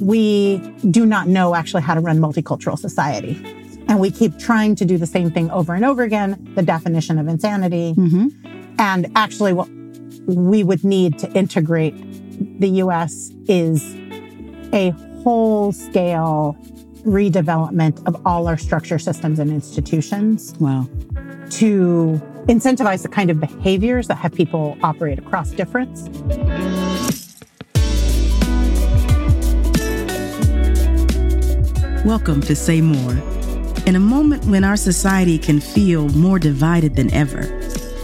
We do not know actually how to run multicultural society. And we keep trying to do the same thing over and over again the definition of insanity. Mm-hmm. And actually, what we would need to integrate the US is a whole scale redevelopment of all our structure systems and institutions Wow. to incentivize the kind of behaviors that have people operate across difference. Welcome to Say More. In a moment when our society can feel more divided than ever,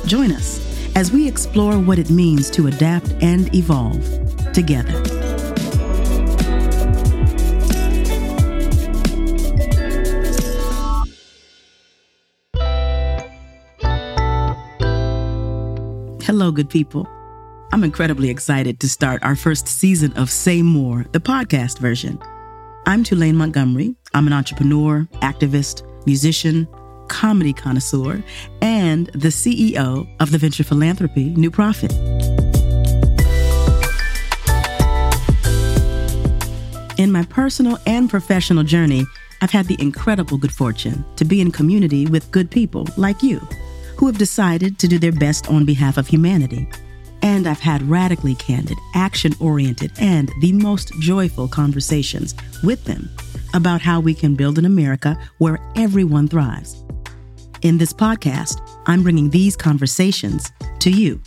join us as we explore what it means to adapt and evolve together. Hello, good people. I'm incredibly excited to start our first season of Say More, the podcast version. I'm Tulaine Montgomery. I'm an entrepreneur, activist, musician, comedy connoisseur, and the CEO of the venture philanthropy New Profit. In my personal and professional journey, I've had the incredible good fortune to be in community with good people like you who have decided to do their best on behalf of humanity. And I've had radically candid, action oriented, and the most joyful conversations with them about how we can build an America where everyone thrives. In this podcast, I'm bringing these conversations to you.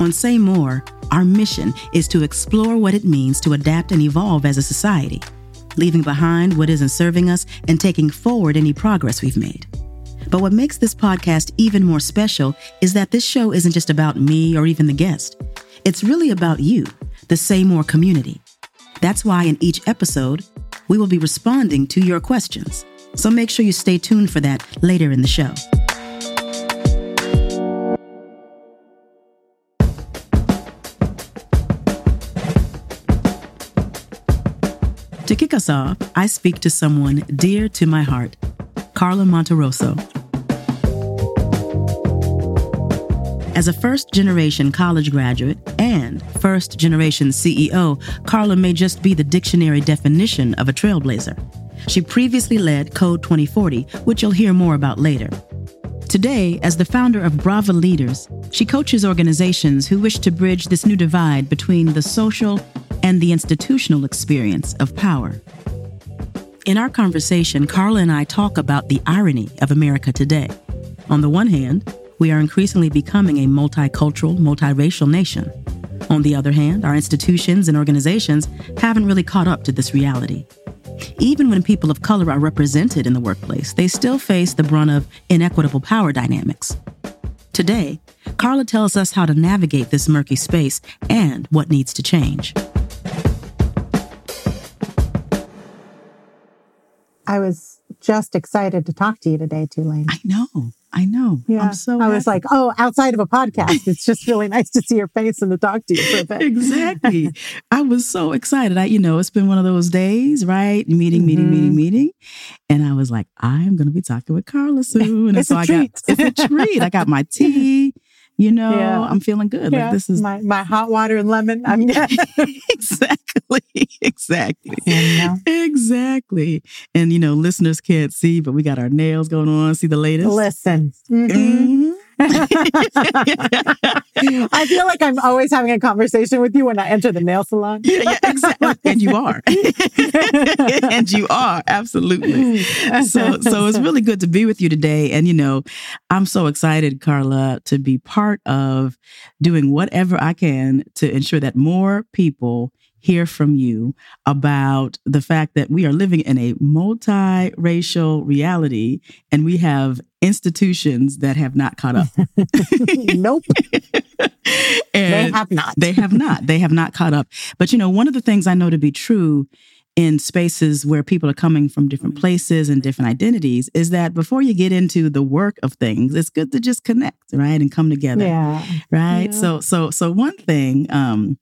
On Say More, our mission is to explore what it means to adapt and evolve as a society, leaving behind what isn't serving us and taking forward any progress we've made. But what makes this podcast even more special is that this show isn't just about me or even the guest. It's really about you, the Say More community. That's why in each episode, we will be responding to your questions. So make sure you stay tuned for that later in the show. To kick us off, I speak to someone dear to my heart, Karla Monterroso. As a first generation college graduate and first generation CEO, Karla may just be the dictionary definition of a trailblazer. She previously led Code 2040, which you'll hear more about later. Today, as the founder of Brava Leaders, she coaches organizations who wish to bridge this new divide between the social and the institutional experience of power. In our conversation, Karla and I talk about the irony of America today. On the one hand, we are increasingly becoming a multicultural, multiracial nation. On the other hand, our institutions and organizations haven't really caught up to this reality. Even when people of color are represented in the workplace, they still face the brunt of inequitable power dynamics. Today, Karla tells us how to navigate this murky space and what needs to change. I was just excited to talk to you today, Tulaine. I know. I know. Yeah. I'm so I was like, oh, outside of a podcast, it's just really nice to see your face and to talk to you for a bit. exactly. I was so excited. I, you know, it's been one of those days, right? Meeting, meeting, Mhm. meeting, meeting. And I was like, I'm going to be talking with Karla soon. And It's so a I treat. got, it's a treat. I got my tea, you know, Yeah. I'm feeling good. Yeah, Like this is my, my hot water and lemon. I'm exactly, exactly. Yeah, Exactly. And, you know, listeners can't see, but we got our nails going on. See the latest? Listen. Mhm. Mhm. I feel like I'm always having a conversation with you when I enter the nail salon. yeah, yeah, exactly. And you are. and you are. Absolutely. so so it's really good to be with you today and you know i'm so excited karla to be part of doing whatever i can to ensure that more people hear from you about the fact that we are living in a multiracial reality and we have institutions that have not caught up nope, and they have not. they have not. They have not caught up. But you know, one of the things I know to be true in spaces where people are coming from different places and different identities is that before you get into the work of things, it's good to just connect, right? And come together. yeah. Right. Yeah. So so so one thing, um,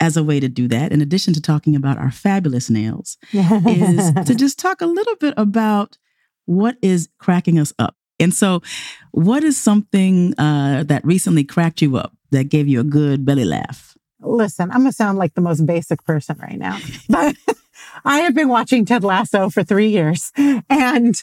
as a way to do that, in addition to talking about our fabulous nails, is to just talk a little bit about what is cracking us up. And so, what is something uh, that recently cracked you up that gave you a good belly laugh? Listen, I'm gonna sound like the most basic person right now, but I have been watching Ted Lasso for three years and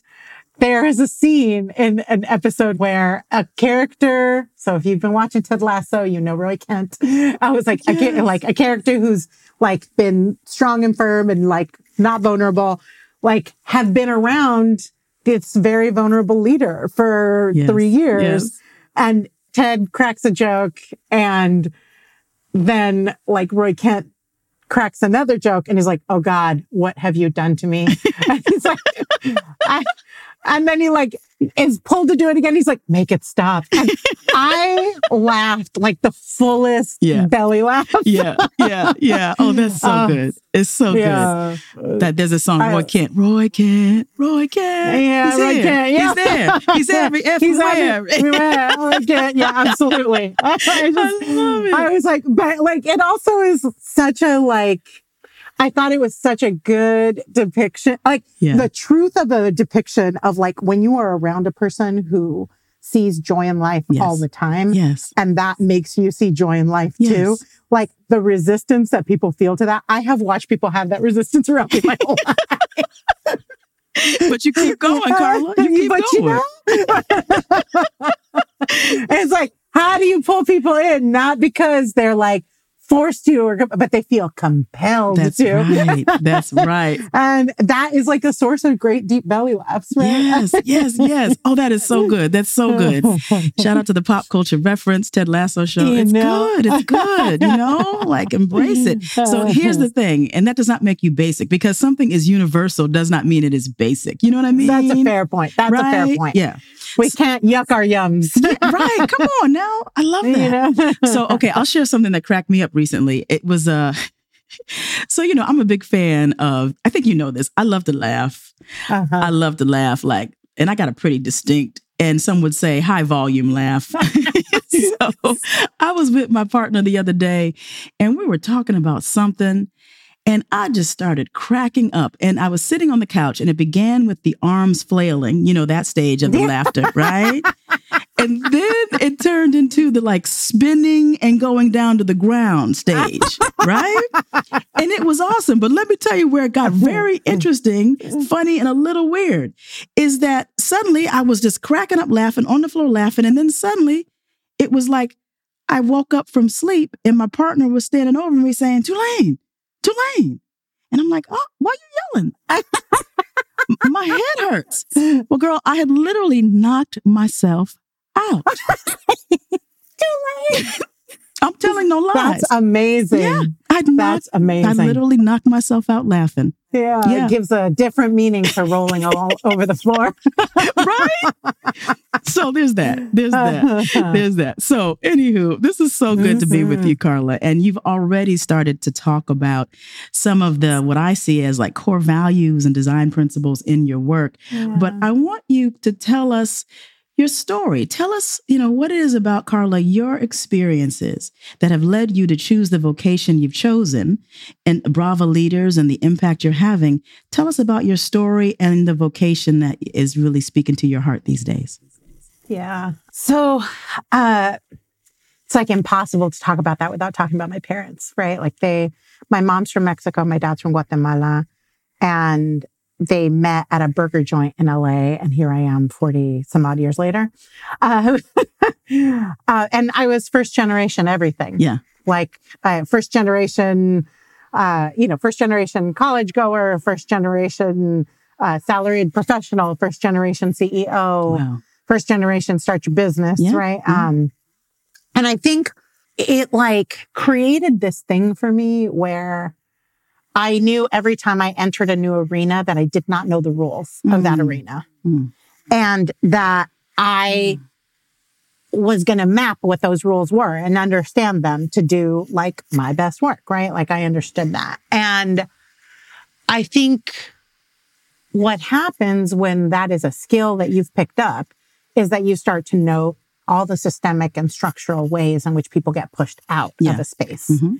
there is a scene in an episode where a character, so if you've been watching Ted Lasso, you know Roy Kent. I was like, yes. a, like a character who's like been strong and firm and like not vulnerable, like have been around this very vulnerable leader for yes. three years. Yes. And Ted cracks a joke and then like Roy Kent cracks another joke and he's like, Oh God, what have you done to me? and he's like, I, and then he like is pulled to do it again. He's like, make it stop. And I laughed like the fullest yeah. belly laugh. yeah. Yeah. Yeah. Oh, that's so uh, good. It's so yeah. good. That there's a song, Roy Kent, Roy Kent, Roy Kent. Yeah, He's Roy here. Kent. Yeah. He's there. He's every everywhere. He's everywhere. Roy Kent. Yeah, absolutely. I, just, I love it. I was like, but like, it also is such a like, I thought it was such a good depiction. Like yeah. the truth of a depiction of like when you are around a person who sees joy in life yes. all the time. Yes. And that makes you see joy in life yes. too. Like the resistance that people feel to that. I have watched people have that resistance around me my whole life. but you keep going, Karla. You keep but going. You know? it's like, how do you pull people in? Not because they're like, forced to, or, but they feel compelled That's to. Right. That's right. and that is like a source of great deep belly laughs, right? Yes, yes, yes. Oh, that is so good. That's so good. Shout out to the pop culture reference, Ted Lasso show. You it's know? good. It's good. You know, like embrace it. So here's the thing, and that does not make you basic because something is universal does not mean it is basic. You know what I mean? That's a fair point. That's right? a fair point. Yeah. We can't yuck our yums. yeah, right. Come on now. I love that. You know? so, okay, I'll share something that cracked me up recently. It was, uh, so, you know, I'm a big fan of, I think you know this. I love to laugh. Uh-huh. I love to laugh like, and I got a pretty distinct and some would say high volume laugh. so I was with my partner the other day and we were talking about something and I just started cracking up. And I was sitting on the couch and it began with the arms flailing, you know, that stage of the laughter, right? And then it turned into the like spinning and going down to the ground stage, right? And it was awesome. But let me tell you where it got very interesting, funny, and a little weird is that suddenly I was just cracking up laughing on the floor laughing. And then suddenly it was like I woke up from sleep and my partner was standing over me saying, Tulaine, Tulaine. And I'm like, oh, why are you yelling? My head hurts. Well, girl, I had literally knocked myself out. Tulaine. I'm telling no lies. That's amazing. Yeah, I That's amazing. I literally knocked myself out laughing. Yeah, yeah, it gives a different meaning to rolling all over the floor. right? So there's that. There's that. There's that. So, anywho, this is so good to be with mm-hmm. you, Karla. And you've already started to talk about some of the what I see as like core values and design principles in your work. Yeah. But I want you to tell us your story. Tell us, you know, what it is about Karla, your experiences that have led you to choose the vocation you've chosen and Brava leaders and the impact you're having. Tell us about your story and the vocation that is really speaking to your heart these days. Yeah. So, uh, it's like impossible to talk about that without talking about my parents, right? Like they, my mom's from Mexico, my dad's from Guatemala. And they met at a burger joint in LA, and here I am 40 some odd years later. Uh, uh, and I was first generation everything. Yeah. Like uh, first generation, uh, you know, first generation college goer, first generation uh, salaried professional, first generation CEO, wow. first generation start your business, yeah. right? Yeah. Um, and I think it like created this thing for me where I knew every time I entered a new arena that I did not know the rules mm. of that mm. arena mm. and that I mm. was going to map what those rules were and understand them to do like my best work, right? Like I understood that. And I think what happens when that is a skill that you've picked up is that you start to know all the systemic and structural ways in which people get pushed out yeah. of a space. Mm-hmm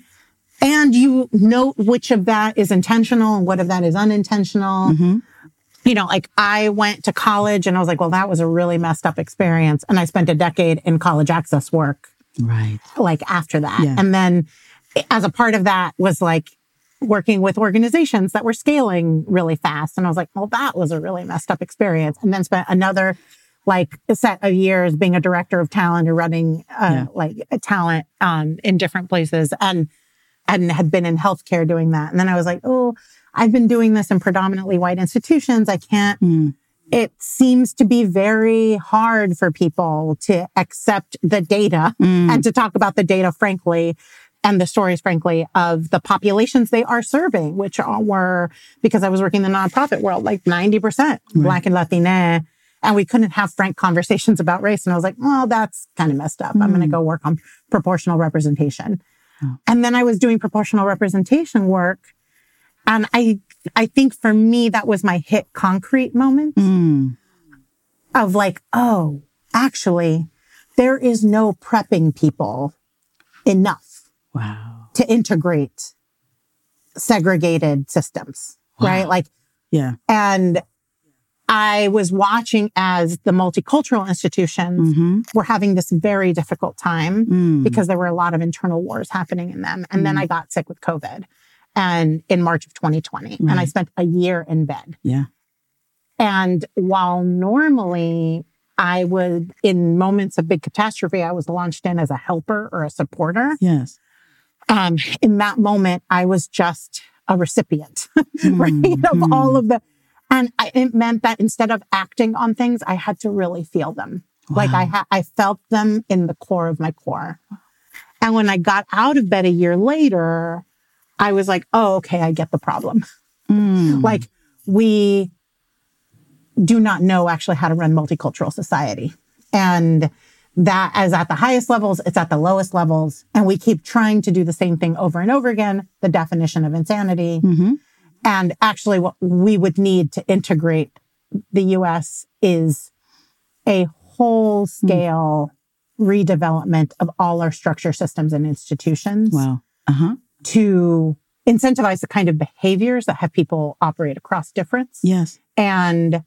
and you note which of that is intentional and what of that is unintentional. Mm-hmm. You know, like I went to college and I was like, well, that was a really messed up experience. And I spent a decade in college access work Right. like after that. Yeah. And then as a part of that was like working with organizations that were scaling really fast. And I was like, well, that was a really messed up experience. And then spent another like a set of years being a director of talent or running uh, Yeah. like a talent um, in different places and and had been in healthcare doing that. And then I was like, oh, I've been doing this in predominantly white institutions. I can't Mm. it seems to be very hard for people to accept the data Mm. and to talk about the data frankly and the stories frankly of the populations they are serving which were because i was working in the nonprofit world like 90% black and latina and we couldn't have frank conversations about race and i was like well that's kind of messed up i'm going to Mm. go work on proportional representation. And then i was doing proportional representation work and i i think for me that was my hit concrete moment Mm. of like, oh, actually, there is no prepping people enough Wow. to integrate segregated systems, right? Like, Yeah. and I was watching as the multicultural institutions Mm-hmm. were having this very difficult time Mm. because there were a lot of internal wars happening in them. And then I got sick with COVID and in March of 2020, and I spent a year in bed. Yeah. And while normally I would, in moments of big catastrophe, I was launched in as a helper or a supporter. Yes. Um, in that moment, I was just a recipient, right? Of Mhm. all of the, and I, it meant that instead of acting on things, I had to really feel them. Like I Wow. had, I felt them in the core of my core. And when I got out of bed a year later, I was like, oh, okay, I get the problem. Mm. Like we do not know actually how to run multicultural society. And that is at the highest levels, it's at the lowest levels. And we keep trying to do the same thing over and over again, the definition of insanity. hmm And actually what we would need to integrate the US is a whole scale redevelopment of all our structure systems and institutions Wow. Uh huh. to incentivize the kind of behaviors that have people operate across difference Yes. and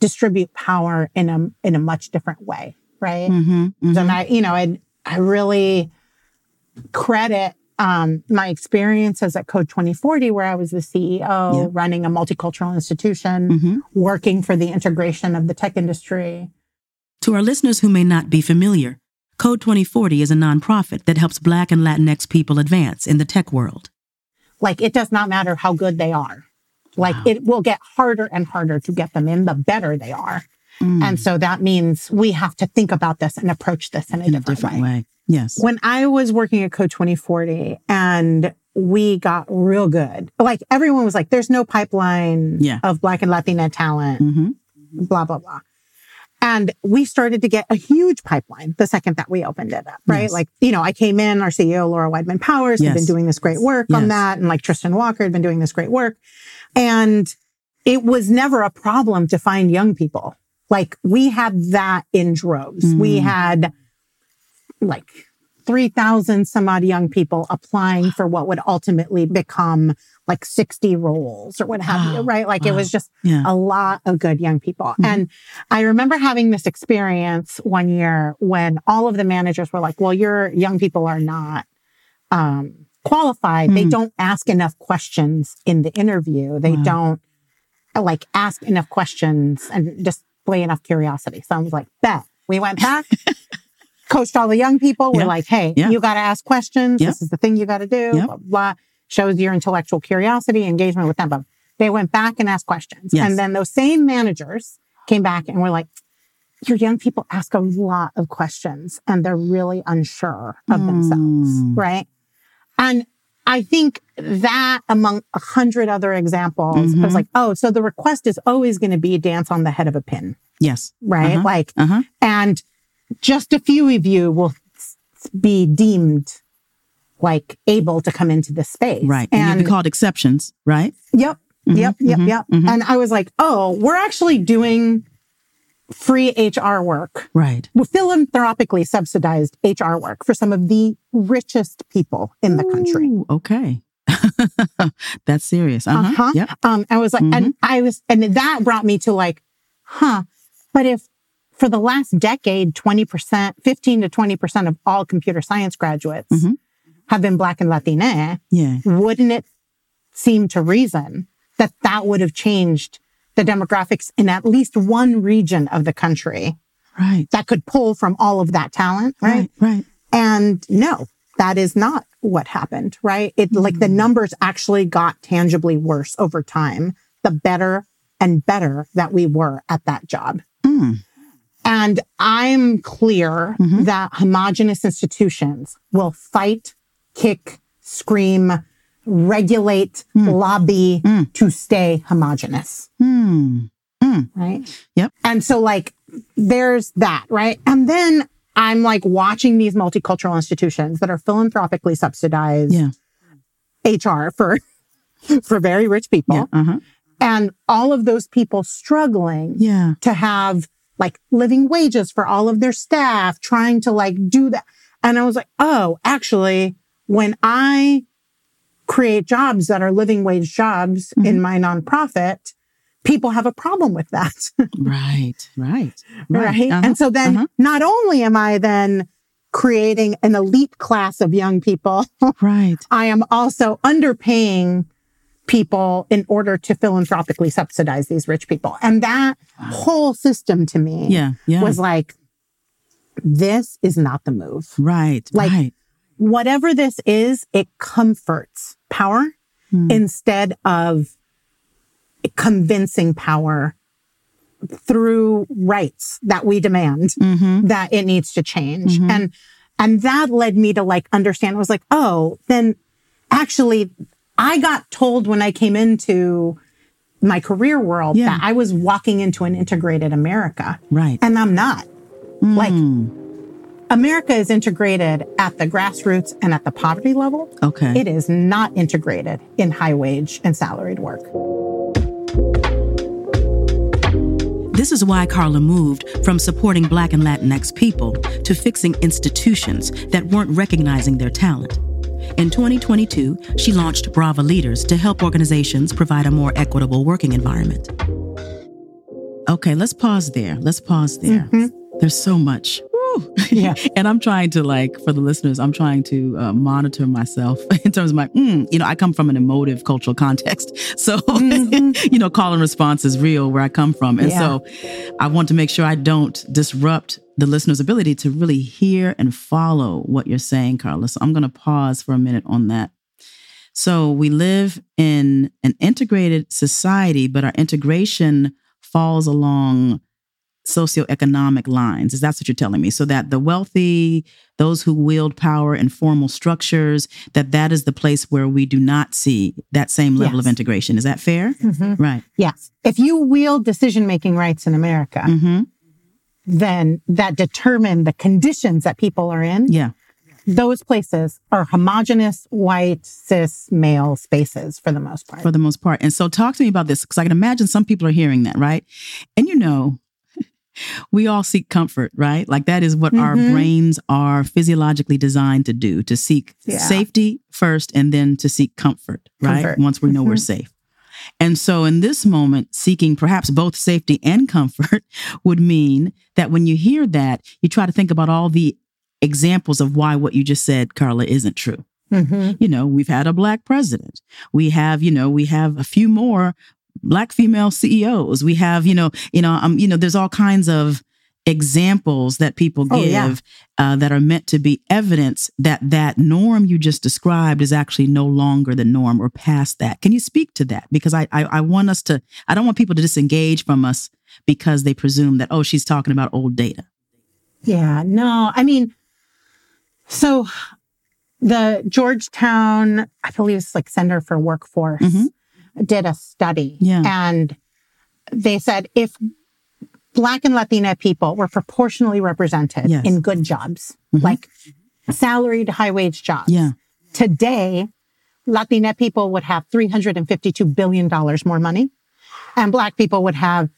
distribute power in a in a much different way, right? Mm-hmm. And I, you know, and I really credit um, my experiences at Code 2040, where I was the CEO, Yeah. running a multicultural institution, hmm working for the integration of the tech industry. To our listeners who may not be familiar, Code 2040 is a nonprofit that helps Black and Latinx people advance in the tech world. Like, it does not matter how good they are. Like, Wow. it will get harder and harder to get them in, the better they are. Mm. And so that means we have to think about this and approach this in a, in a different, different way. way. Yes. When I was working at Code 2040 and we got real good, like everyone was like, there's no pipeline Yeah. of Black and Latina talent, hmm blah, blah, blah. And we started to get a huge pipeline the second that we opened it up, right? Yes. Like, you know, I came in, our CEO, Laura Weidman Powers, had been doing this great work on that. And like Tristan Walker had been doing this great work. And it was never a problem to find young people. Like we had that in droves. We Mm. had like 3,000 some odd young people applying for what would ultimately become like 60 roles or what have you, right? Like it was just Yeah. a lot of good young people. Mhm. And I remember having this experience one year when all of the managers were like, well, your young people are not um, qualified. They Mm. don't ask enough questions in the interview. They Wow. don't like ask enough questions and display enough curiosity. So I was like, bet. We went back, coached all the young people. We're Yeah. like, hey, Yeah. you got to ask questions. Yeah. This is the thing you got to do. Blah, blah. Shows your intellectual curiosity, engagement with them. But they went back and asked questions. Yes. And then those same managers came back and were like, your young people ask a lot of questions and they're really unsure of themselves. Mm. Right. And I think that among a hundred other examples, I Mhm. was like, oh, so the request is always going to be dance on the head of a pin. Yes. Right. Uh-huh. Like, Uh huh. and just a few of you will be deemed like able to come into this space. Right. And, And, you'd be called exceptions, right? yep, Mhm, yep, yep, mhm, yep. mhm. And I was like, oh, we're actually doing free HR work, Right. philanthropically subsidized HR work for some of the richest people in the country. Okay. That's serious. Uh huh. Uh-huh. Yep. Um, I was like, Mm-hmm. and I was, and that brought me to like, huh, but if for the last decade, 20%, 15 to 20% of all computer science graduates Mhm. have been Black and Latina. Yeah. Wouldn't it seem to reason that that would have changed the demographics in at least one region of the country Right. that could pull from all of that talent, right? Right. Right. And no, that is not what happened, right? It like the numbers actually got tangibly worse over time, the better and better that we were at that job. Mm. And I'm clear Mhm. that homogenous institutions will fight, kick, scream, regulate, lobby Mm. to stay homogenous Hmm. right? Yep. And so like there's that, right? And then I'm like watching these multicultural institutions that are philanthropically subsidized Yeah. HR for for very rich people. Yeah. Uh huh. And all of those people struggling Yeah. to have like living wages for all of their staff, trying to like do that. And I was like, oh, actually, when I create jobs that are living wage jobs in my nonprofit, people have a problem with that. Right. Right. right? Uh-huh. And so then uh-huh. not only am I then creating an elite class of young people, Right. I am also underpaying people in order to philanthropically subsidize these rich people. And that whole system to me Yeah. Yeah. was like, this is not the move. right. like- right. Whatever this is, it comforts power Hmm. instead of convincing power through rights that we demand Mm-hmm. that it needs to change. Mhm. And, and that led me to like understand, I was like, oh, then actually I got told when I came into my career world Yeah. that I was walking into an integrated America Right. and I'm not. Like Mm. America is integrated at the grassroots and at the poverty level. Okay. It is not integrated in high wage and salaried work. This is why Karla moved from supporting Black and Latinx people to fixing institutions that weren't recognizing their talent. In 2022, she launched Brava Leaders to help organizations provide a more equitable working environment. Okay, let's pause there. Let's pause there. Mm-hmm. There's so much. Woo. Yeah. and I'm trying to like for the listeners, I'm trying to uh, monitor myself in terms of my, mm, you know, I come from an emotive cultural context, so you know, call and response is real where I come from, and Yeah. so I want to make sure I don't disrupt the listener's ability to really hear and follow what you're saying, Karla. So I'm going to pause for a minute on that. So we live in an integrated society, but our integration falls along socioeconomic lines. Is that what you're telling me? So that the wealthy, those who wield power in formal structures, that that is the place where we do not see that same level of integration. Is that fair? Right. Yes. If you wield decision making rights in America, Mm-hmm. then that determine the conditions that people are in. Yeah. Those places are homogenous, white, cis, male spaces for the most part. For the most part. And so talk to me about this because I can imagine some people are hearing that, right? And you know, we all seek comfort, right? Like that is what our Mhm. brains are physiologically designed to do to seek Yeah. safety first and then to seek comfort, right? Comfort. Once we know we're Mhm. safe. And so in this moment, seeking perhaps both safety and comfort would mean that when you hear that, you try to think about all the examples of why what you just said, Karla, isn't true Mhm. you know, we've had a black president. We have, you know, we have a few more black female CEOs. We have, you know, you know, um, you know, there's all kinds of examples that people Oh, give yeah. uh, that are meant to be evidence that that norm you just described is actually no longer the norm or past that. Can you speak to that? Because I, I, I want us to, I don't want people to disengage from us because they presume that, oh, she's talking about old data. Yeah, no, I mean, so the Georgetown, I believe it's like Center for Workforce, Mhm. Did a study. Yeah. And they said if Black and Latina people were proportionally represented Yes. in good jobs, Mhm. like salaried high wage jobs, Yeah. today, Latina people would have $352 billion more money, and Black people would have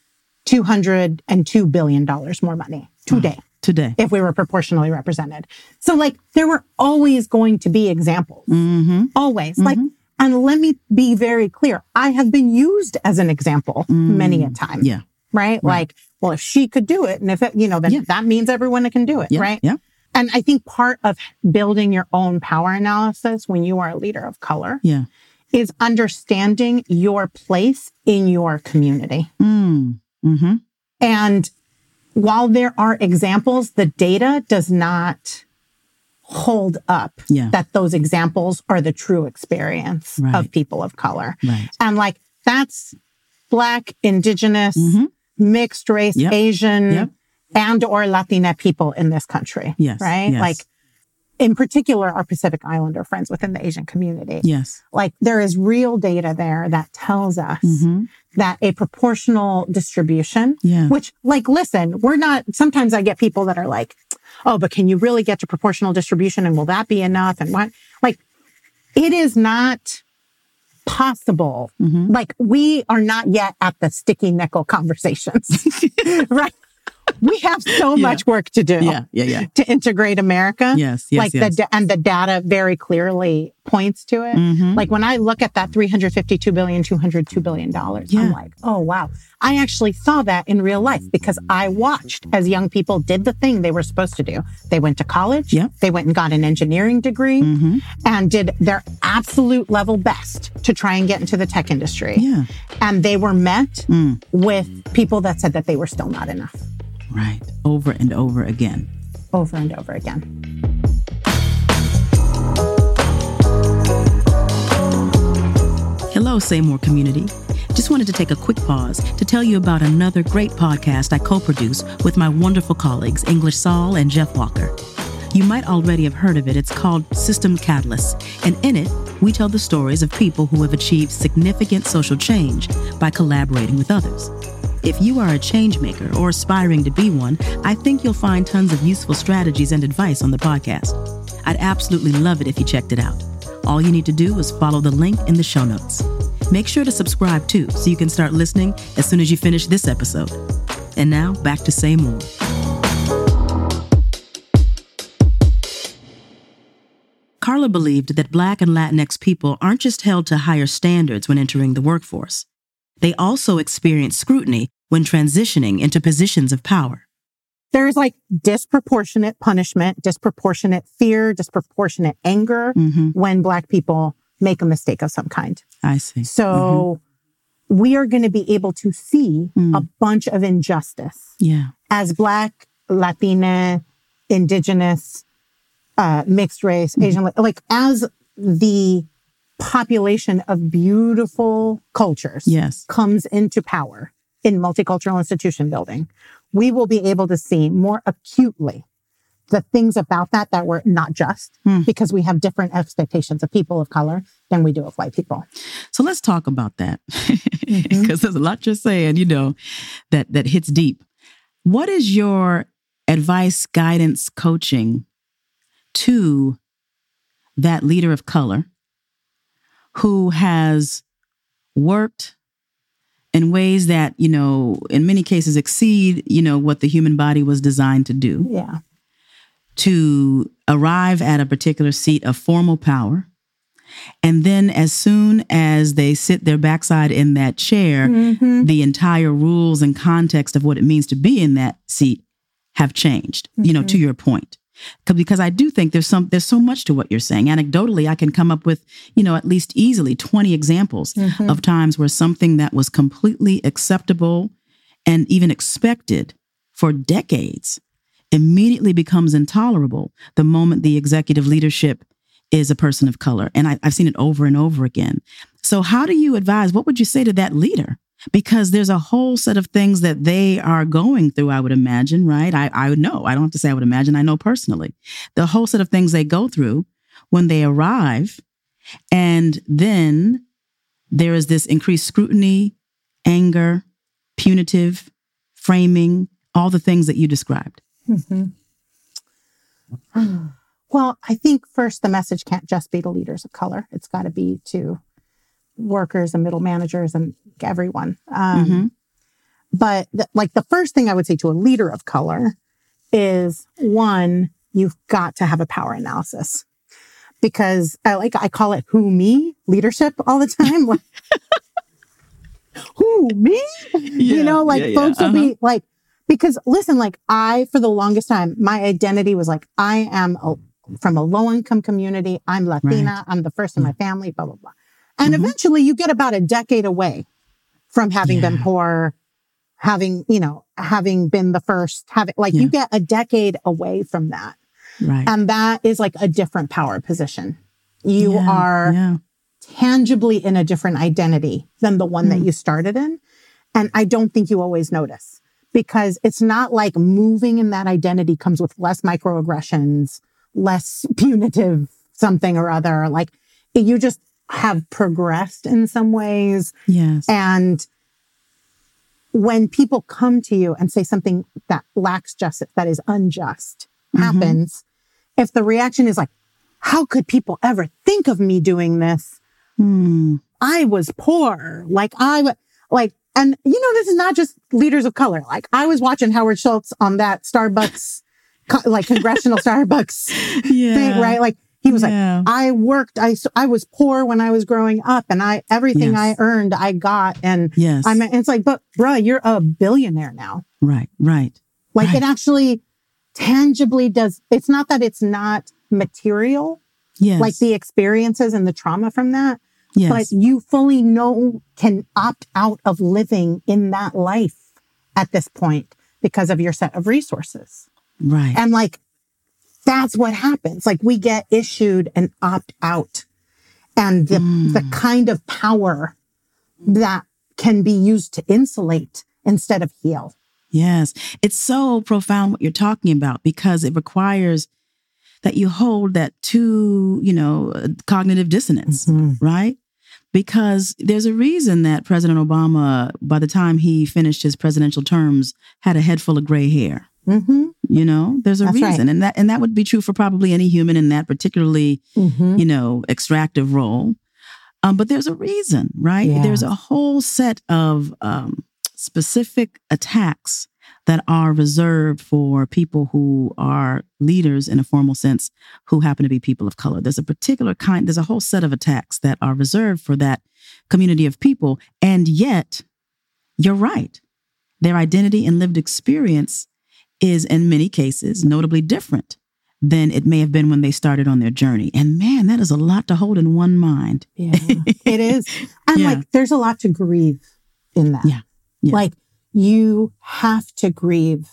$202 billion more money today Today. if we were proportionally represented. So, like, there were always going to be examples, Mm-hmm. always. Like, and let me be very clear I have been used as an example many a time, Yeah. right? Like, well, if she could do it, and if it, you know, then Yeah. that means everyone can do it, Yeah. right? Yeah. And I think part of building your own power analysis when you are a leader of color Yeah. is understanding your place in your community. Mm. Mm-hmm. And while there are examples, the data does not hold up Yeah. that those examples are the true experience Right. of people of color. Right. And like that's black, indigenous, Mhm. mixed race, Yep. Asian, Yep. and or Latina people in this country. Yes. Right? Yes. Like in particular, our Pacific Islander friends within the Asian community. Yes. Like there is real data there that tells us Mhm. that a proportional distribution, Yeah. which like, listen, we're not, sometimes I get people that are like, oh, but can you really get to proportional distribution? And will that be enough? And what, like, it is not possible. Mhm. Like we are not yet at the sticky nickel conversations, right? We have so Yeah. much work to do Yeah. Yeah. Yeah. to integrate America. Yes. Yes. like yes. the, and the data very clearly points to it. Mhm. Like when I look at that 352 billion, 202 billion dollars, Yeah. I'm like, oh wow. I actually saw that in real life because I watched as young people did the thing they were supposed to do. They went to college. Yeah. They went and got an engineering degree Mhm. and did their absolute level best to try and get into the tech industry. Yeah. And they were met Mm. with people that said that they were still not enough Right. Over and over again. over and over again. Hello, Say More community. Just wanted to take a quick pause to tell you about another great podcast I co produce with my wonderful colleagues, English Saul and Jeff Walker. You might already have heard of it. It's called System Catalyst. And in it, we tell the stories of people who have achieved significant social change by collaborating with others. If you are a change maker or aspiring to be one, I think you'll find tons of useful strategies and advice on the podcast. I'd absolutely love it if you checked it out. All you need to do is follow the link in the show notes. Make sure to subscribe too so you can start listening as soon as you finish this episode. And now, back to Say More. Karla believed that Black and Latinx people aren't just held to higher standards when entering the workforce. They also experience scrutiny when transitioning into positions of power. There's like disproportionate punishment, disproportionate fear, disproportionate anger Mm-hmm. when Black people make a mistake of some kind. I see. So we are going to be able to see Mm. a bunch of injustice Yeah. as Black, Latina, Indigenous, uh, mixed race, Mm-hmm. Asian, like as the population of beautiful cultures Yes. comes into power in multicultural institution building, we will be able to see more acutely the things about that that were not just Hmm. because we have different expectations of people of color than we do of white people. So let's talk about that because there's a lot you're saying, you know, that that hits deep. What is your advice, guidance, coaching to that leader of color who has worked in ways that, you know, in many cases exceed, you know, what the human body was designed to do? Yeah. to arrive at a particular seat of formal power. And then, as soon as they sit their backside in that chair, Mhm. the entire rules and context of what it means to be in that seat have changed, you know, to your point. 'Cause- I do think there's some there's so much to what you're saying. Anecdotally, I can come up with, you know, at least easily 20 examples Mhm. of times where something that was completely acceptable and even expected for decades immediately becomes intolerable the moment the executive leadership is a person of color. And I, I've seen it over and over again. So, how do you advise? What would you say to that leader? Because there's a whole set of things that they are going through, I would imagine, right? I, I would know. I don't have to say I would imagine, I know personally. The whole set of things they go through when they arrive. And then there is this increased scrutiny, anger, punitive, framing, all the things that you described. Mhm. Well, I think first the message can't just be to leaders of color. It's got to be to workers and middle managers and everyone. Um, Mhm. But the, like the first thing I would say to a leader of color is one, you've got to have a power analysis because I like, I call it who me leadership all the time. Like, who me? you know, like yeah, yeah, folks will uh-huh. be like, Because listen, like I, for the longest time, my identity was like, I am a, from a low income community. I'm Latina. Right. I'm the first in my family, blah, blah, blah. And eventually you get about a decade away from having been poor, having, you know, having been the first, having like Yeah. you get a decade away from that. Right. And that is like a different power position. You Yeah, are Yeah. tangibly in a different identity than the one that Mm. you started in. And I don't think you always notice because it's not like moving in that identity comes with less microaggressions, less punitive something or other. Like you just have progressed in some ways. Yes. And when people come to you and say something that lacks justice, that is unjust, Mm-hmm. happens, if the reaction is like, how could people ever think of me doing this? Hmm. I was poor. Like I like, and you know, this is not just leaders of color. Like I was watching Howard Schultz on that Starbucks, co- like congressional Starbucks Yeah. thing, right? Like he was Yeah. like, I worked, I, I was poor when I was growing up and I, everything Yes. I earned, I got. And Yes. I'm, it's like, but bruh, you're a billionaire now. right. Right. Like Right. it actually tangibly does. It's not that it's not material, Yes. like the experiences and the trauma from that, yes. but you fully know can opt out of living in that life at this point because of your set of resources. right. And like, that's what happens. Like we get issued an opt out and the, the kind of power that can be used to insulate instead of heal. Yes. It's so profound what you're talking about because it requires that you hold that two, you know, cognitive dissonance, right? Because there's a reason that President Obama, by the time he finished his presidential terms, had a head full of gray hair. Mm-hmm. You know, there's a That's right. reason, and that and that would be true for probably any human in that particularly, Mm-hmm. you know, extractive role. Um, but there's a reason, right? Yeah. There's a whole set of um, specific attacks that are reserved for people who are leaders in a formal sense who happen to be people of color. There's a particular kind, there's a whole set of attacks that are reserved for that community of people. And yet, you're right. Their identity and lived experience is, in many cases, notably different than it may have been when they started on their journey. And man, that is a lot to hold in one mind. Yeah, it is. And Yeah. like, there's a lot to grieve in that. Yeah. Yeah. Like, you have to grieve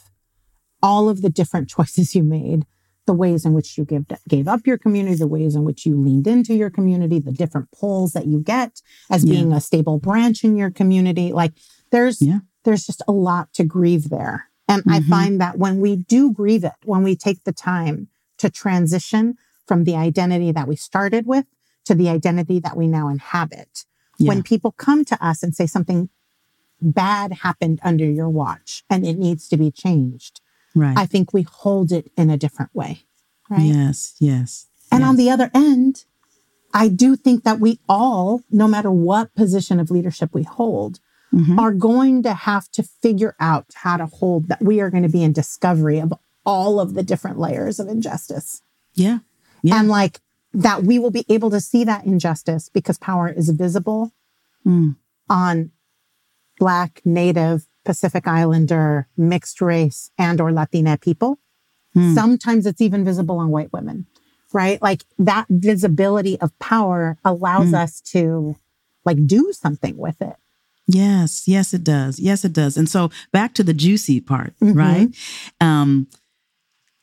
all of the different choices you made, the ways in which you gave, gave up your community, the ways in which you leaned into your community, the different pulls that you get as Yeah. being a stable branch in your community. Like, there's, Yeah. there's just a lot to grieve there. And I Mhm. find that when we do grieve it, when we take the time to transition from the identity that we started with to the identity that we now inhabit, Yeah. when people come to us and say something bad happened under your watch and it needs to be changed, right. I think we hold it in a different way. Right. Yes, yes. And yes. on the other end, I do think that we all, no matter what position of leadership we hold, Mhm. are going to have to figure out how to hold that we are going to be in discovery of all of the different layers of injustice. Yeah. Yeah. And like that we will be able to see that injustice because power is visible Mm. on Black, Native, Pacific Islander, mixed race, and or Latina people. Hmm. Sometimes it's even visible on white women, right? Like that visibility of power allows Hmm. us to like do something with it. Yes, yes, it does. Yes, it does. And so back to the juicy part, Mhm. right? Um,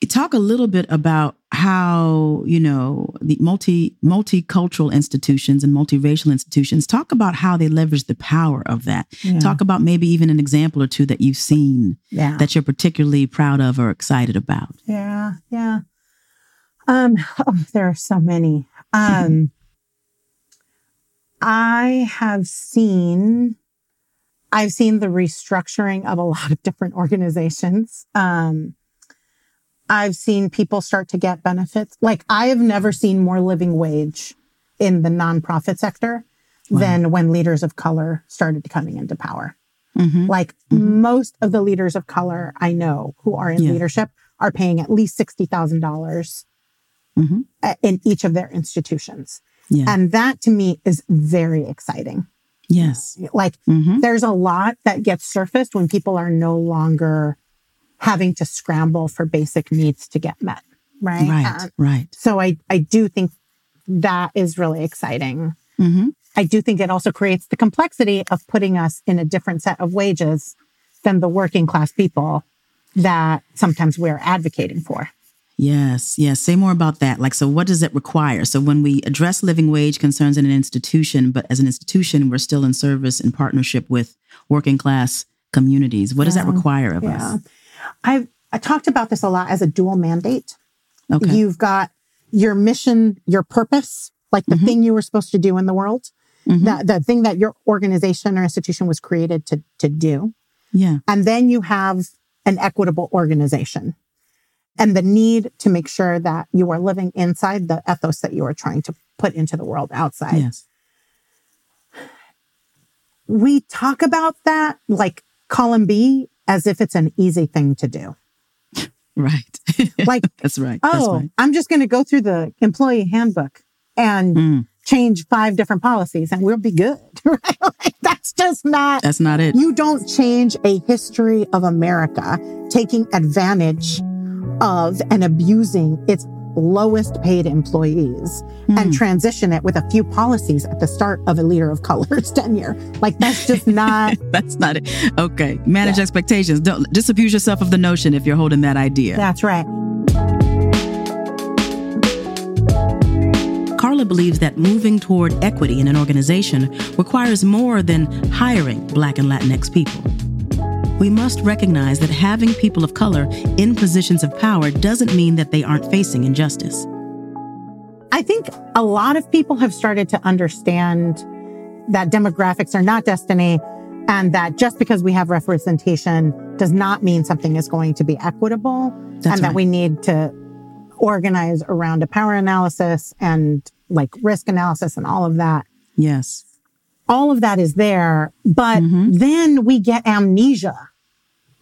talk a little bit about how you know the multi multicultural institutions and multiracial institutions talk about how they leverage the power of that Yeah. talk about maybe even an example or two that you've seen Yeah. that you're particularly proud of or excited about Yeah, yeah. Um, oh, there are so many. Um, I have seen, I've seen the restructuring of a lot of different organizations. Um, I've seen people start to get benefits. Like I have never seen more living wage in the nonprofit sector Wow. than when leaders of color started coming into power. Mhm. Like most of the leaders of color I know who are in Yeah. leadership are paying at least $60,000 Mhm. uh, in each of their institutions. yeah And that to me is very exciting. Yes Like Mhm. there's a lot that gets surfaced when people are no longer having to scramble for basic needs to get met. Right. Right. Um, right. so I, I do think that is really exciting. Mm-hmm. I do think it also creates the complexity of putting us in a different set of wages than the working class people that sometimes we're advocating for. Yes, yes. Say more about that. Like, so what does it require? So, when we address living wage concerns in an institution, but as an institution, we're still in service in partnership with working class communities, what does that require of Yeah. us? I've I talked about this a lot as a dual mandate. Okay. You've got your mission, your purpose, like the Mhm. thing you were supposed to do in the world, Mhm. that the thing that your organization or institution was created to to do. yeah. And then you have an equitable organization and the need to make sure that you are living inside the ethos that you are trying to put into the world outside. Yes. We talk about that like column B as if it's an easy thing to do. Right. Like, that's right. That's oh, right. I'm just going to go through the employee handbook and Mm, change five different policies and we'll be good. Right? Like, that's just not that's not it. You don't change a history of America taking advantage of and abusing its lowest paid employees and Mm. transition it with a few policies at the start of a leader of color's tenure. Like that's just not That's not it. Okay. Manage Yeah. expectations. Don't disabuse yourself of the notion if you're holding that idea. that's right. Karla believes that moving toward equity in an organization requires more than hiring Black and Latinx people. We must recognize that having people of color in positions of power doesn't mean that they aren't facing injustice. I think a lot of people have started to understand that demographics are not destiny and that just because we have representation does not mean something is going to be equitable That's and that we need to organize around a power analysis and like risk analysis and all of that. Yes. All of that is there, but Mhm. then we get amnesia.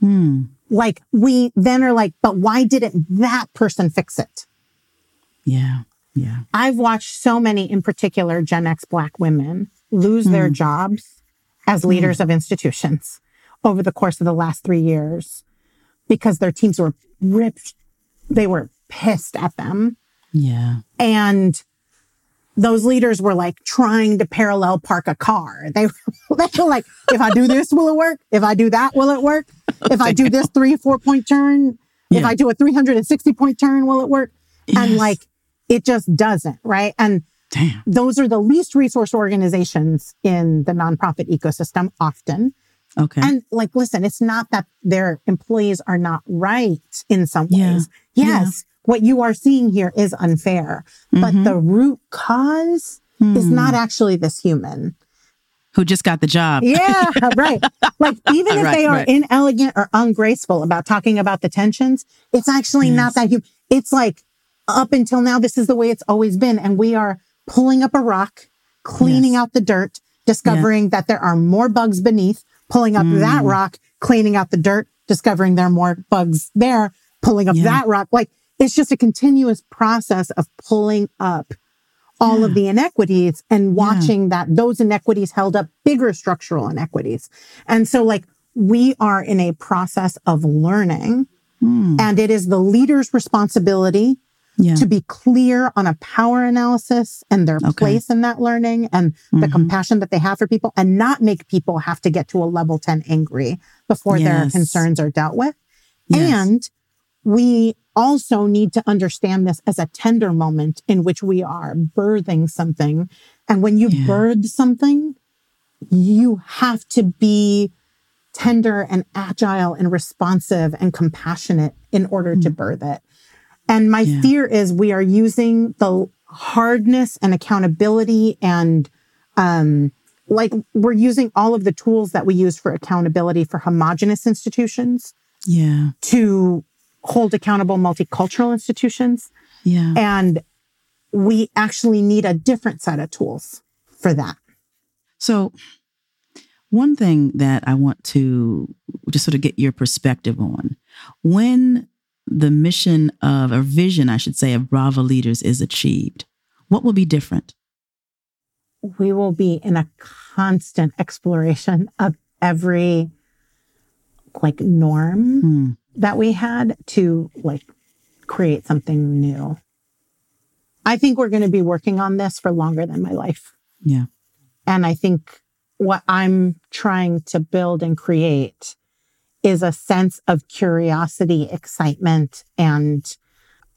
Hmm. Like we then are like, but why didn't that person fix it? Yeah. Yeah. I've watched so many, in particular, Gen X Black women lose their jobs as leaders of institutions over the course of the last three years because their teams were ripped. They were pissed at them. Yeah. And those leaders were like trying to parallel park a car. They, they were like, if I do this, will it work? If I do that, will it work? If I do this three, four point turn, if I do a 360 point turn, will it work? And like, it just doesn't, right? And Damn. those are the least resource organizations in the nonprofit ecosystem often. Okay. And like, listen, it's not that their employees are not right in some Yeah. ways. Yes, what you are seeing here is unfair, but Mhm. the root cause is Hmm. not actually this human. Who just got the job? Yeah, right. Like even if Right, they are right. inelegant or ungraceful about talking about the tensions, it's actually not that human. It's like up until now, this is the way it's always been. And we are pulling up a rock, cleaning Yes. out the dirt, discovering that there are more bugs beneath, pulling up that Mm. rock, cleaning out the dirt, discovering there are more bugs there, pulling up Yeah. that rock. Like it's just a continuous process of pulling up all of the inequities and watching that those inequities held up bigger structural inequities. And so like we are in a process of learning Hmm. and it is the leader's responsibility Yeah. to be clear on a power analysis and their Okay. place in that learning and the Mhm. compassion that they have for people and not make people have to get to a level 10 angry before their concerns are dealt with. Yes. And we also need to understand this as a tender moment in which we are birthing something. And when you Yeah. birth something, you have to be tender and agile and responsive and compassionate in order to birth it. And my Yeah. fear is we are using the hardness and accountability and um like we're using all of the tools that we use for accountability for homogenous institutions yeah. to hold accountable multicultural institutions. Yeah. And we actually need a different set of tools for that. So, one thing that I want to just sort of get your perspective on when the mission of, or vision, I should say, of Brava Leaders is achieved, what will be different? We will be in a constant exploration of every like norm Hmm. That we had to like create something new. I think we're going to be working on this for longer than my life. Yeah. And I think what I'm trying to build and create is a sense of curiosity, excitement, and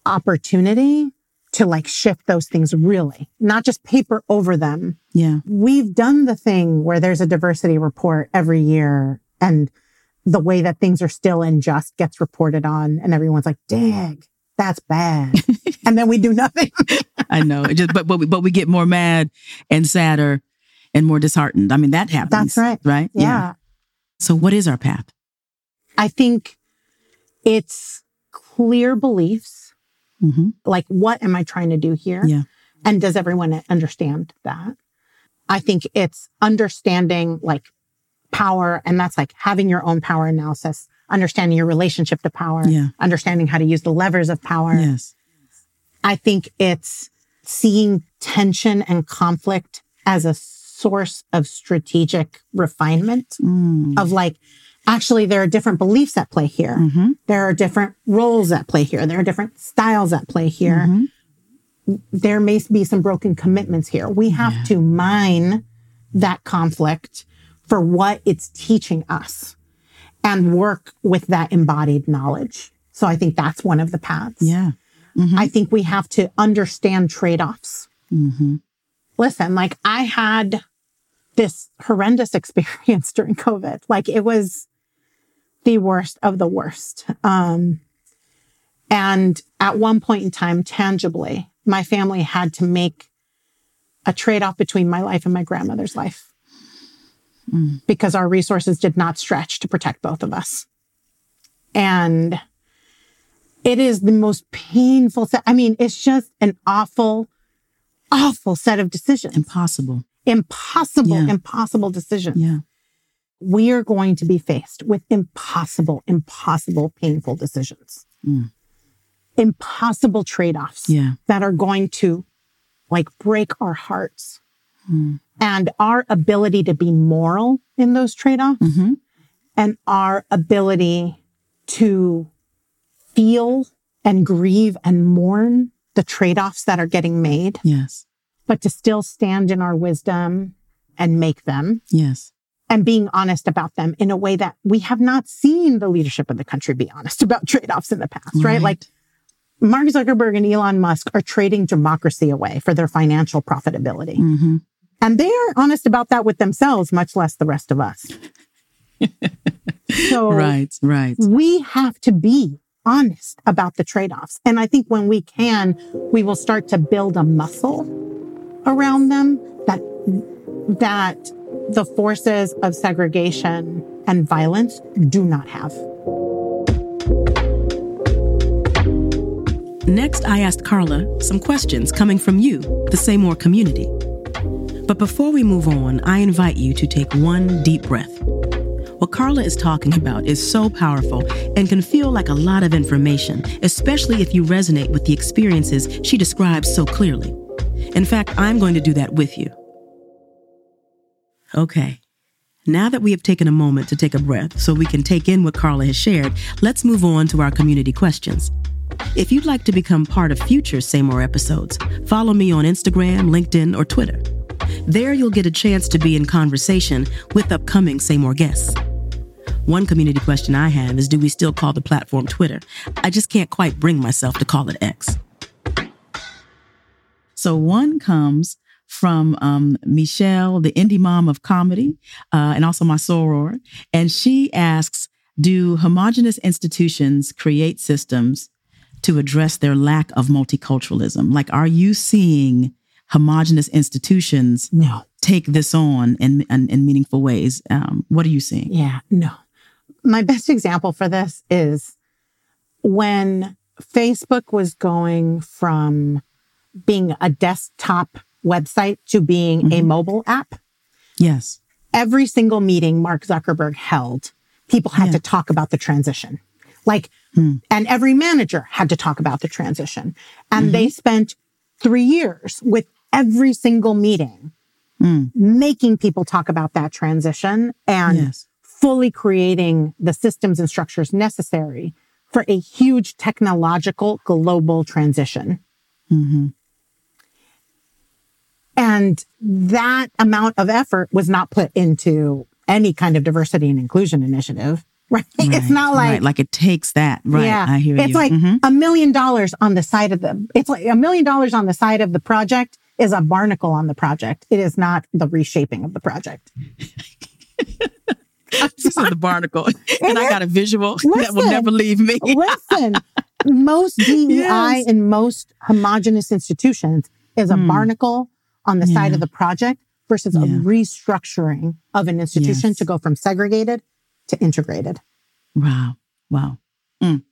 opportunity to like shift those things really, not just paper over them. Yeah. We've done the thing where there's a diversity report every year and the way that things are still unjust gets reported on and everyone's like, dag, that's bad. and then we do nothing. I know. It just but but we, but we get more mad and sadder and more disheartened. I mean, that happens. That's right. Right? yeah. So what is our path? I think it's clear beliefs. Mm-hmm. Like, what am I trying to do here? Yeah. And does everyone understand that? I think it's understanding like power, and that's like having your own power analysis, understanding your relationship to power, Yeah. understanding how to use the levers of power. Yes. I think it's seeing tension and conflict as a source of strategic refinement Mm. of like, actually, there are different beliefs at play here. Mm-hmm. There are different roles at play here. There are different styles at play here. Mm-hmm. There may be some broken commitments here. We have Yeah. to mine that conflict for what it's teaching us and work with that embodied knowledge. So I think that's one of the paths. Yeah. Mm-hmm. I think we have to understand trade offs. Mm-hmm. Listen, like I had this horrendous experience during COVID. Like it was the worst of the worst. Um, and at one point in time, tangibly, my family had to make a trade off between my life and my grandmother's life Mm. because our resources did not stretch to protect both of us. And it is the most painful set. I mean, it's just an awful, awful set of decisions. Impossible. Impossible, Yeah. impossible decisions. Yeah. We are going to be faced with impossible, impossible, painful decisions. Mm. Impossible trade offs Yeah. that are going to like break our hearts. And our ability to be moral in those trade offs Mm-hmm. and our ability to feel and grieve and mourn the trade offs that are getting made, Yes. but to still stand in our wisdom and make them Yes. and being honest about them in a way that we have not seen the leadership of the country be honest about trade offs in the past, right? Right. Like Mark Zuckerberg and Elon Musk are trading democracy away for their financial profitability. Mm-hmm. And they aren't honest about that with themselves, much less the rest of us. so Right. Right. we have to be honest about the trade offs. And I think when we can, we will start to build a muscle around them that, that the forces of segregation and violence do not have. Next, I asked Karla some questions coming from you, the Say More community. But before we move on, I invite you to take one deep breath. What Karla is talking about is so powerful and can feel like a lot of information, especially if you resonate with the experiences she describes so clearly. In fact, I'm going to do that with you. Okay. Now that we have taken a moment to take a breath so we can take in what Karla has shared, let's move on to our community questions. If you'd like to become part of future Say More episodes, follow me on Instagram, LinkedIn, or Twitter. There you'll get a chance to be in conversation with upcoming Say More guests. One community question I have is do we still call the platform Twitter? I just can't quite bring myself to call it X. So one comes from um, Michelle, the indie mom of comedy, uh, and also my soror. And she asks Do homogenous institutions create systems to address their lack of multiculturalism? Like, are you seeing homogenous institutions No. take this on in, in, in meaningful ways? Um, what are you seeing? Yeah, no. My best example for this is when Facebook was going from being a desktop website to being a mobile app. Yes. Every single meeting Mark Zuckerberg held, people had Yeah. to talk about the transition. Like, Hmm. and every manager had to talk about the transition. And they spent three years with every single meeting Mm. making people talk about that transition and Yes. fully creating the systems and structures necessary for a huge technological global transition. Mm-hmm. And that amount of effort was not put into any kind of diversity and inclusion initiative. Right. Right, It's not like, right, like it takes that. Right. yeah, I hear it's you. like Mhm. a million dollars on the side of the, it's like a million dollars on the side of the project is a barnacle on the project. It is not the reshaping of the project. This is the barnacle. and I got a visual that will never leave me. Listen, most DEI Yes. in most homogenous institutions is a Hmm. barnacle on the side of the project versus a restructuring of an institution Yes. to go from segregated to integrated. Wow. Wow. Mm.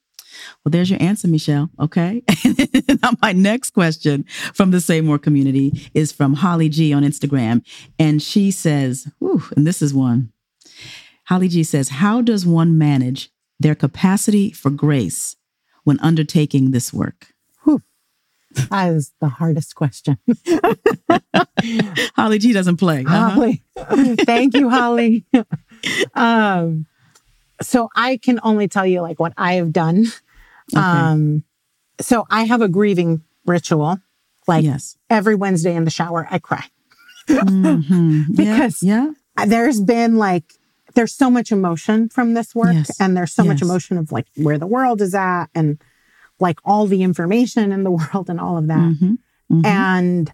Well, there's your answer, Michelle. Okay. now, my next question from the Say More community is from Holly G on Instagram. And she says, whew, and this is one. Holly G says, How does one manage their capacity for grace when undertaking this work? That is the hardest question. Holly G doesn't play. Uh-huh. Holly. Thank you, Holly. um, so I can only tell you like what I have done. Okay. Um, so I have a grieving ritual. Like yes. every Wednesday in the shower, I cry. Mhm. Because- yeah. There's been like, there's so much emotion from this work, Yes. and there's so much emotion of like where the world is at, and like all the information in the world, and all of that. Mhm. Mhm. and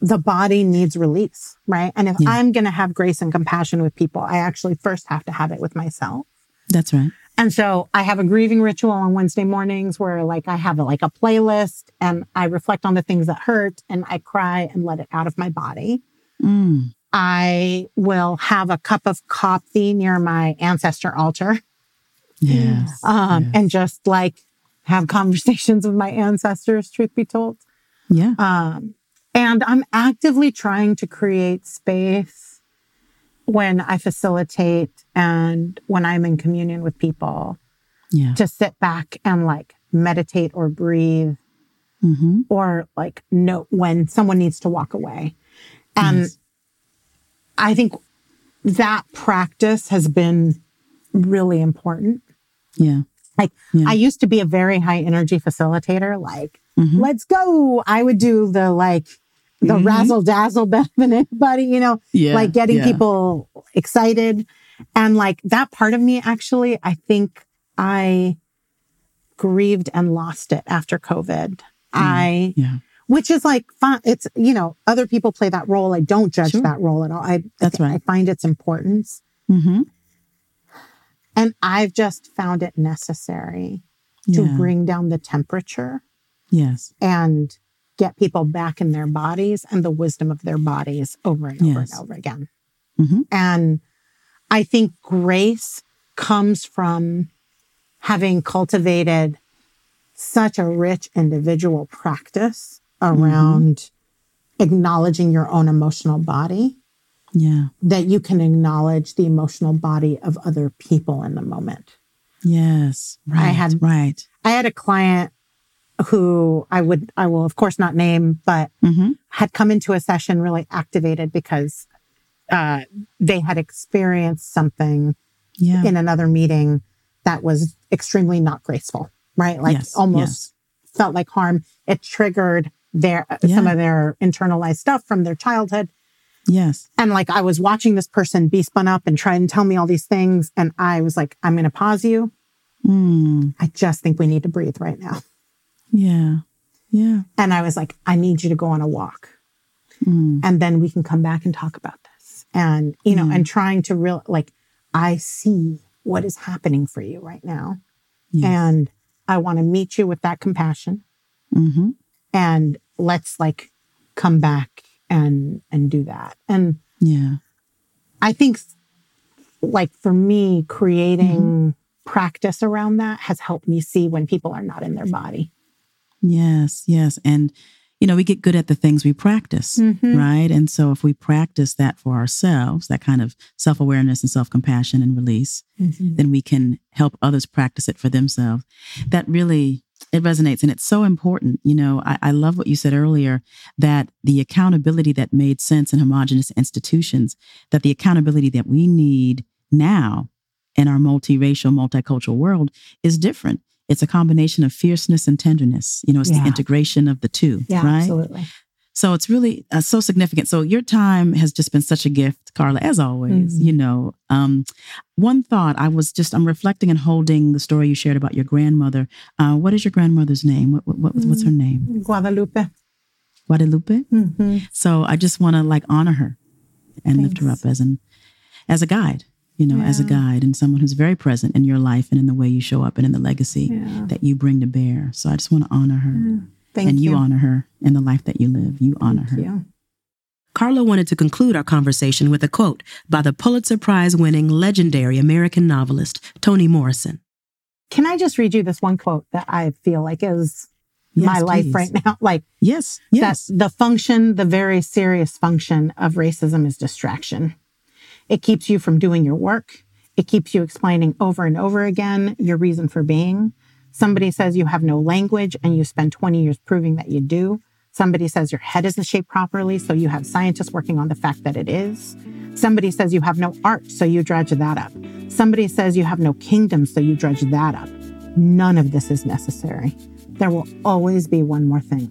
the body needs release, right? And if Yeah. I'm going to have grace and compassion with people, I actually first have to have it with myself. That's right. And so I have a grieving ritual on Wednesday mornings where like I have a, like a playlist and I reflect on the things that hurt and I cry and let it out of my body. Mm. I will have a cup of coffee near my ancestor altar Yes. um, yes. and just like have conversations with my ancestors, truth be told. yeah. Um, and I'm actively trying to create space when I facilitate and when I'm in communion with people Yeah. to sit back and like meditate or breathe Mm-hmm. or like note when someone needs to walk away. And Yes. I think that practice has been really important. Yeah. Like Yeah. I used to be a very high energy facilitator, like Mhm. let's go. I would do the like the Mhm. razzle dazzle better than anybody, you know, Yeah. like getting yeah. people excited. And like that part of me, actually, I think I grieved and lost it after COVID. I, Yeah. which is like fun. It's, you know, other people play that role. I don't judge Sure. that role at all. I, That's I, right. I find its importance. Mm-hmm. And I've just found it necessary to bring down the temperature Yes. and get people back in their bodies and the wisdom of their bodies over and over Yes. and over again. Mhm. And I think grace comes from having cultivated such a rich individual practice around acknowledging your own emotional body Yeah. that you can acknowledge the emotional body of other people in the moment. Yes. Right. had- right. I had a client who I would, I will of course not name, but Mm-hmm. had come into a session really activated because uh, they had experienced something Yeah. in another meeting that was extremely not graceful, right? Like Yes, almost felt like harm. It triggered their Yeah. some of their internalized stuff from their childhood. yes. And like I was watching this person be spun up and try and tell me all these things. And I was like, I'm going to pause you. Mm. I just think we need to breathe right now. Yeah. Yeah. And I was like, I need you to go on a walk. Mm. and then we can come back and talk about this and you know Mm. and trying to real like i see what is happening for you right now Yes. and i want to meet you with that compassion mm-hmm. and let's like come back and and do that and Yeah. i think like for me creating Mm-hmm. practice around that has helped me see when people are not in their body Yes. Yes. And, you know, we get good at the things we practice, Mhm. right? And so if we practice that for ourselves, that kind of self awareness and self compassion and release, then we can help others practice it for themselves. That really it resonates and it's so important. You know, I, I love what you said earlier that the accountability that made sense in homogenous institutions, that the accountability that we need now in our multiracial, multicultural world is different. It's a combination of fierceness and tenderness. You know, it's Yeah. the integration of the two, Yeah, right? absolutely. So it's really uh, so significant. So your time has just been such a gift, Karla, as always. Mhm. You know, um, one thought I was just I'm reflecting and holding the story you shared about your grandmother. Uh, what is your grandmother's name? What, what, what- what's her name? Guadalupe. Guadalupe. hmm So I just want to like honor her and lift her up as an as a guide. You know, as a guide and someone who's very present in your life and in the way you show up and in the legacy Yeah. that you bring to bear. So I just want to honor her. Mm. Thank and you. you. honor her in the life that you live. You honor her. You. Karla wanted to conclude our conversation with a quote by the Pulitzer Prize winning legendary American novelist Toni Morrison. Can I just read you this one quote that I feel like is Yes, my life right now? Like Yes, yes. that the function, the very serious function of racism is distraction. It keeps you from doing your work. It keeps you explaining over and over again your reason for being. Somebody says you have no language and you spend 20 years proving that you do. Somebody says your head isn't shaped properly, so you have scientists working on the fact that it is. Somebody says you have no art, so you dredge that up. Somebody says you have no kingdom, so you dredge that up. None of this is necessary. There will always be one more thing.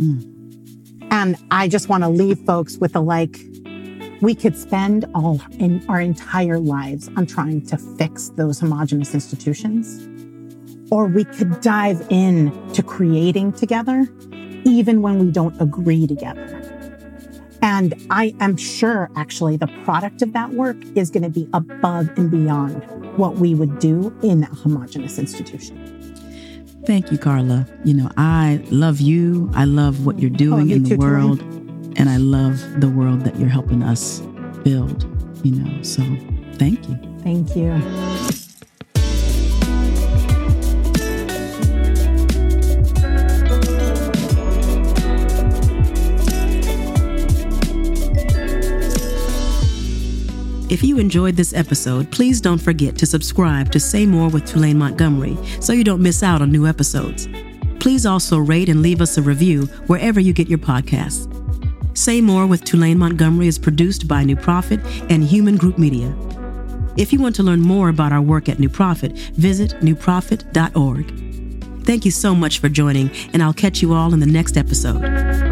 Mm. And I just want to leave folks with a like, we could spend all in our entire lives on trying to fix those homogenous institutions, or we could dive in to creating together, even when we don't agree together. And I am sure actually the product of that work is going to be above and beyond what we would do in a homogenous institution. Thank you, Karla. You know, I love you. I love what you're oh, doing you in the too, world. And I love the world that you're helping us build, you know. So thank you. Thank you. If you enjoyed this episode, please don't forget to subscribe to Say More with Tulaine Montgomery so you don't miss out on new episodes. Please also rate and leave us a review wherever you get your podcasts. Say More with Tulaine Montgomery is produced by New Profit and Hueman Group Media. If you want to learn more about our work at New Profit, visit newprofit.org. Thank you so much for joining, and I'll catch you all in the next episode.